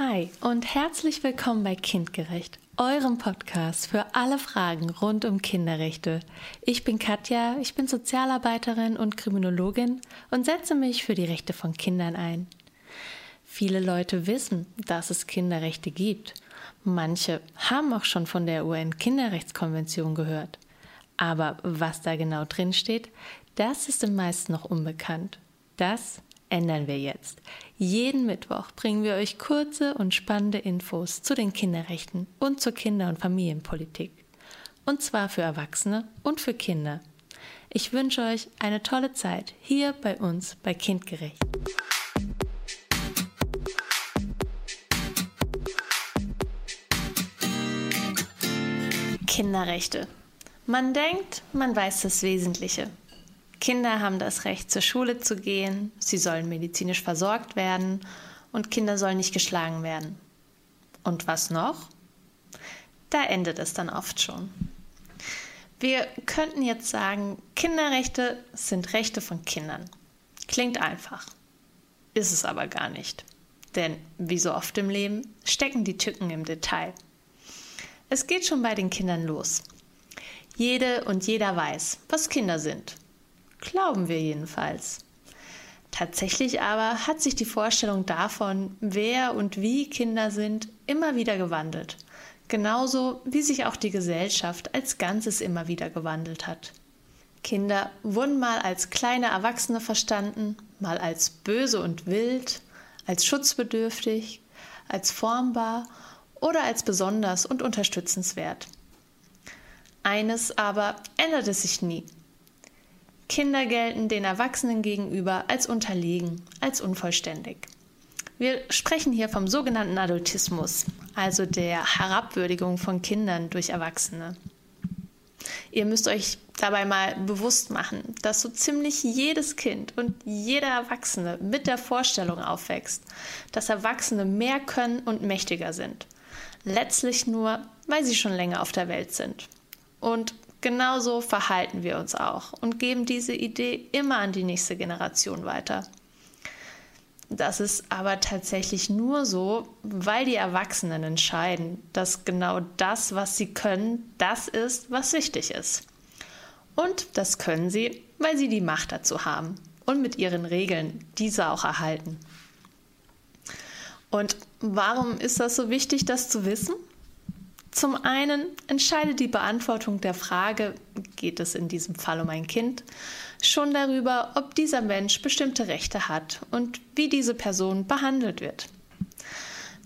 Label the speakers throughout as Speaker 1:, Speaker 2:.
Speaker 1: Hi und herzlich willkommen bei Kindgerecht, eurem Podcast für alle Fragen rund um Kinderrechte. Ich bin Katja, ich bin Sozialarbeiterin und Kriminologin und setze mich für die Rechte von Kindern ein. Viele Leute wissen, dass es Kinderrechte gibt. Manche haben auch schon von der UN-Kinderrechtskonvention gehört. Aber was da genau drin steht, das ist den meisten noch unbekannt. Das ändern wir jetzt. Jeden Mittwoch bringen wir euch kurze und spannende Infos zu den Kinderrechten und zur Kinder- und Familienpolitik. Und zwar für Erwachsene und für Kinder. Ich wünsche euch eine tolle Zeit hier bei uns bei Kindgerecht. Kinderrechte. Man denkt, man weiß das Wesentliche. Kinder haben das Recht, zur Schule zu gehen, sie sollen medizinisch versorgt werden und Kinder sollen nicht geschlagen werden. Und was noch? Da endet es dann oft schon. Wir könnten jetzt sagen, Kinderrechte sind Rechte von Kindern. Klingt einfach, ist es aber gar nicht. Denn wie so oft im Leben stecken die Tücken im Detail. Es geht schon bei den Kindern los. Jede und jeder weiß, was Kinder sind Glauben wir jedenfalls. Tatsächlich aber hat sich die Vorstellung davon, wer und wie Kinder sind, immer wieder gewandelt. Genauso wie sich auch die Gesellschaft als Ganzes immer wieder gewandelt hat. Kinder wurden mal als kleine Erwachsene verstanden, mal als böse und wild, als schutzbedürftig, als formbar oder als besonders und unterstützenswert. Eines aber änderte sich nie. Kinder gelten den Erwachsenen gegenüber als unterlegen, als unvollständig. Wir sprechen hier vom sogenannten Adultismus, also der Herabwürdigung von Kindern durch Erwachsene. Ihr müsst euch dabei mal bewusst machen, dass so ziemlich jedes Kind und jeder Erwachsene mit der Vorstellung aufwächst, dass Erwachsene mehr können und mächtiger sind. Letztlich nur, weil sie schon länger auf der Welt sind. Und Genauso verhalten wir uns auch und geben diese Idee immer an die nächste Generation weiter. Das ist aber tatsächlich nur so, weil die Erwachsenen entscheiden, dass genau das, was sie können, das ist, was wichtig ist. Und das können sie, weil sie die Macht dazu haben und mit ihren Regeln diese auch erhalten. Und warum ist das so wichtig, das zu wissen? Zum einen entscheidet die Beantwortung der Frage, geht es in diesem Fall um ein Kind, schon darüber, ob dieser Mensch bestimmte Rechte hat und wie diese Person behandelt wird.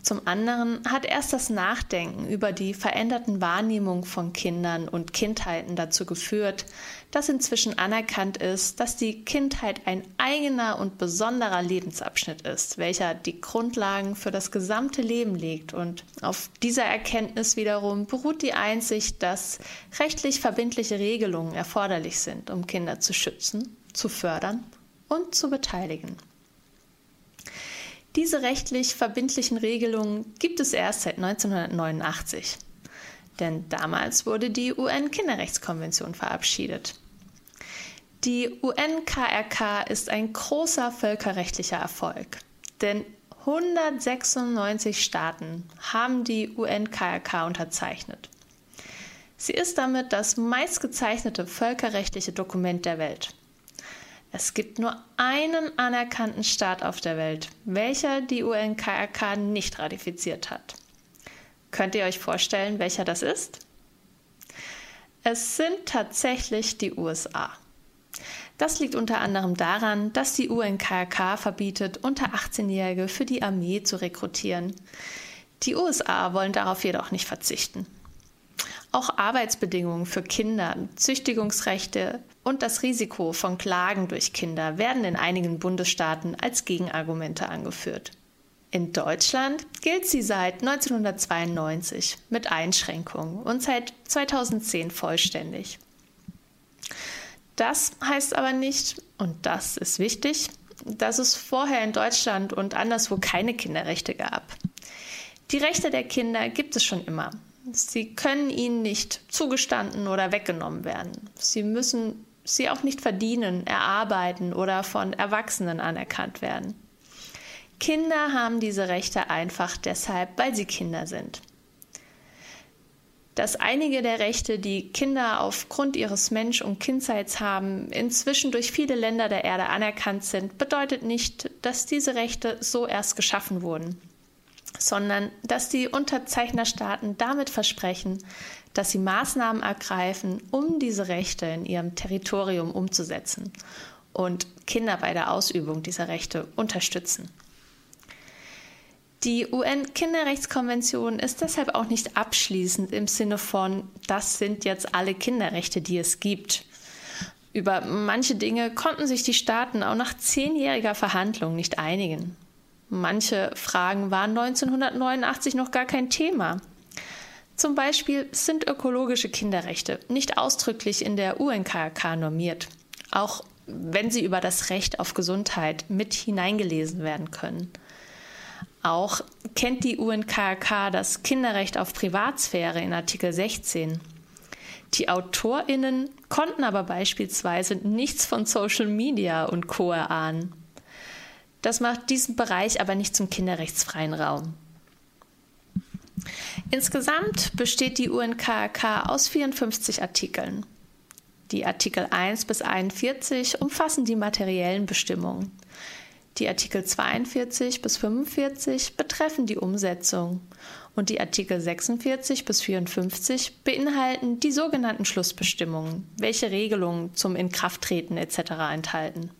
Speaker 1: Zum anderen hat erst das Nachdenken über die veränderten Wahrnehmungen von Kindern und Kindheiten dazu geführt, dass inzwischen anerkannt ist, dass die Kindheit ein eigener und besonderer Lebensabschnitt ist, welcher die Grundlagen für das gesamte Leben legt. Und auf dieser Erkenntnis wiederum beruht die Einsicht, dass rechtlich verbindliche Regelungen erforderlich sind, um Kinder zu schützen, zu fördern und zu beteiligen. Diese rechtlich verbindlichen Regelungen gibt es erst seit 1989. Denn damals wurde die UN-Kinderrechtskonvention verabschiedet. Die UN-KRK ist ein großer völkerrechtlicher Erfolg. Denn 196 Staaten haben die UN-KRK unterzeichnet. Sie ist damit das meistgezeichnete völkerrechtliche Dokument der Welt. Es gibt nur einen anerkannten Staat auf der Welt, welcher die UNKRK nicht ratifiziert hat. Könnt ihr euch vorstellen, welcher das ist? Es sind tatsächlich die USA. Das liegt unter anderem daran, dass die UNKRK verbietet, unter 18-Jährige für die Armee zu rekrutieren. Die USA wollen darauf jedoch nicht verzichten. Auch Arbeitsbedingungen für Kinder, Züchtigungsrechte und das Risiko von Klagen durch Kinder werden in einigen Bundesstaaten als Gegenargumente angeführt. In Deutschland gilt sie seit 1992 mit Einschränkungen und seit 2010 vollständig. Das heißt aber nicht, und das ist wichtig, dass es vorher in Deutschland und anderswo keine Kinderrechte gab. Die Rechte der Kinder gibt es schon immer Sie können ihnen nicht zugestanden oder weggenommen werden. Sie müssen sie auch nicht verdienen, erarbeiten oder von Erwachsenen anerkannt werden. Kinder haben diese Rechte einfach deshalb, weil sie Kinder sind. Dass einige der Rechte, die Kinder aufgrund ihres Mensch- und Kindseits haben, inzwischen durch viele Länder der Erde anerkannt sind, bedeutet nicht, dass diese Rechte so erst geschaffen wurden, sondern dass die Unterzeichnerstaaten damit versprechen, dass sie Maßnahmen ergreifen, um diese Rechte in ihrem Territorium umzusetzen und Kinder bei der Ausübung dieser Rechte unterstützen. Die UN-Kinderrechtskonvention ist deshalb auch nicht abschließend im Sinne von, das sind jetzt alle Kinderrechte, die es gibt. Über manche Dinge konnten sich die Staaten auch nach zehnjähriger Verhandlung nicht einigen. Manche Fragen waren 1989 noch gar kein Thema. Zum Beispiel sind ökologische Kinderrechte nicht ausdrücklich in der UNKK normiert, auch wenn sie über das Recht auf Gesundheit mit hineingelesen werden können. Auch kennt die UNKK das Kinderrecht auf Privatsphäre in Artikel 16. Die AutorInnen konnten aber beispielsweise nichts von Social Media und Co. erahnen. Das macht diesen Bereich aber nicht zum kinderrechtsfreien Raum. Insgesamt besteht die UNKK aus 54 Artikeln. Die Artikel 1 bis 41 umfassen die materiellen Bestimmungen. Die Artikel 42 bis 45 betreffen die Umsetzung und die Artikel 46 bis 54 beinhalten die sogenannten Schlussbestimmungen, welche Regelungen zum Inkrafttreten etc. enthalten.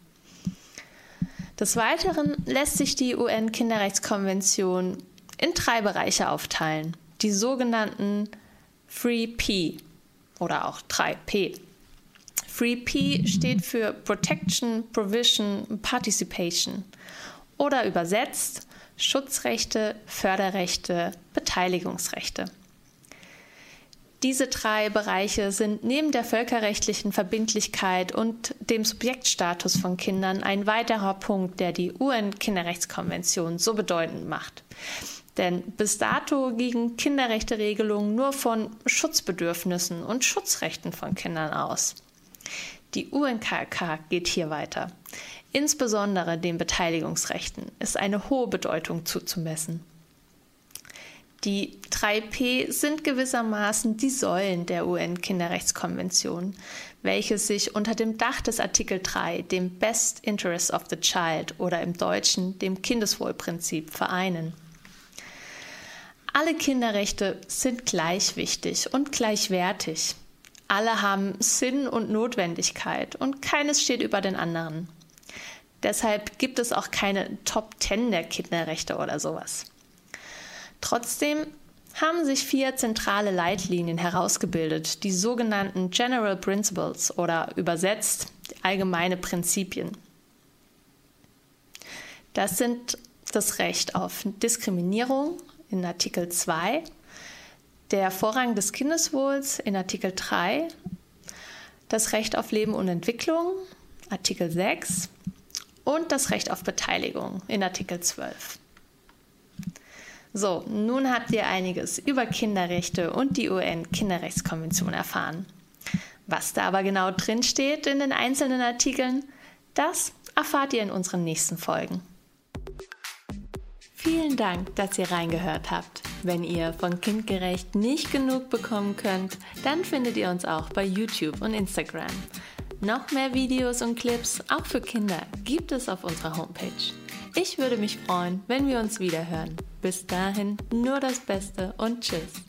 Speaker 1: Des Weiteren lässt sich die UN-Kinderrechtskonvention in drei Bereiche aufteilen. Die sogenannten 3P oder auch 3P. Free P steht für Protection, Provision, Participation oder übersetzt Schutzrechte, Förderrechte, Beteiligungsrechte. Diese drei Bereiche sind neben der völkerrechtlichen Verbindlichkeit und dem Subjektstatus von Kindern ein weiterer Punkt, der die UN-Kinderrechtskonvention so bedeutend macht. Denn bis dato gingen Kinderrechteregelungen nur von Schutzbedürfnissen und Schutzrechten von Kindern aus. Die UNKK geht hier weiter. Insbesondere den Beteiligungsrechten ist eine hohe Bedeutung zuzumessen. Die 3P sind gewissermaßen die Säulen der UN-Kinderrechtskonvention, welche sich unter dem Dach des Artikel 3, dem Best Interest of the Child oder im Deutschen dem Kindeswohlprinzip vereinen. Alle Kinderrechte sind gleich wichtig und gleichwertig. Alle haben Sinn und Notwendigkeit und keines steht über den anderen. Deshalb gibt es auch keine Top Ten der Kinderrechte oder sowas. Trotzdem haben sich vier zentrale Leitlinien herausgebildet, die sogenannten General Principles oder übersetzt allgemeine Prinzipien. Das sind das Recht auf Diskriminierung in Artikel 2, der Vorrang des Kindeswohls in Artikel 3, das Recht auf Leben und Entwicklung, Artikel 6 und das Recht auf Beteiligung in Artikel 12. So, nun habt ihr einiges über Kinderrechte und die UN-Kinderrechtskonvention erfahren. Was da aber genau drin steht in den einzelnen Artikeln, das erfahrt ihr in unseren nächsten Folgen. Vielen Dank, dass ihr reingehört habt. Wenn ihr von Kindgerecht nicht genug bekommen könnt, dann findet ihr uns auch bei YouTube und Instagram. Noch mehr Videos und Clips, auch für Kinder, gibt es auf unserer Homepage. Ich würde mich freuen, wenn wir uns wieder hören. Bis dahin nur das Beste und Tschüss.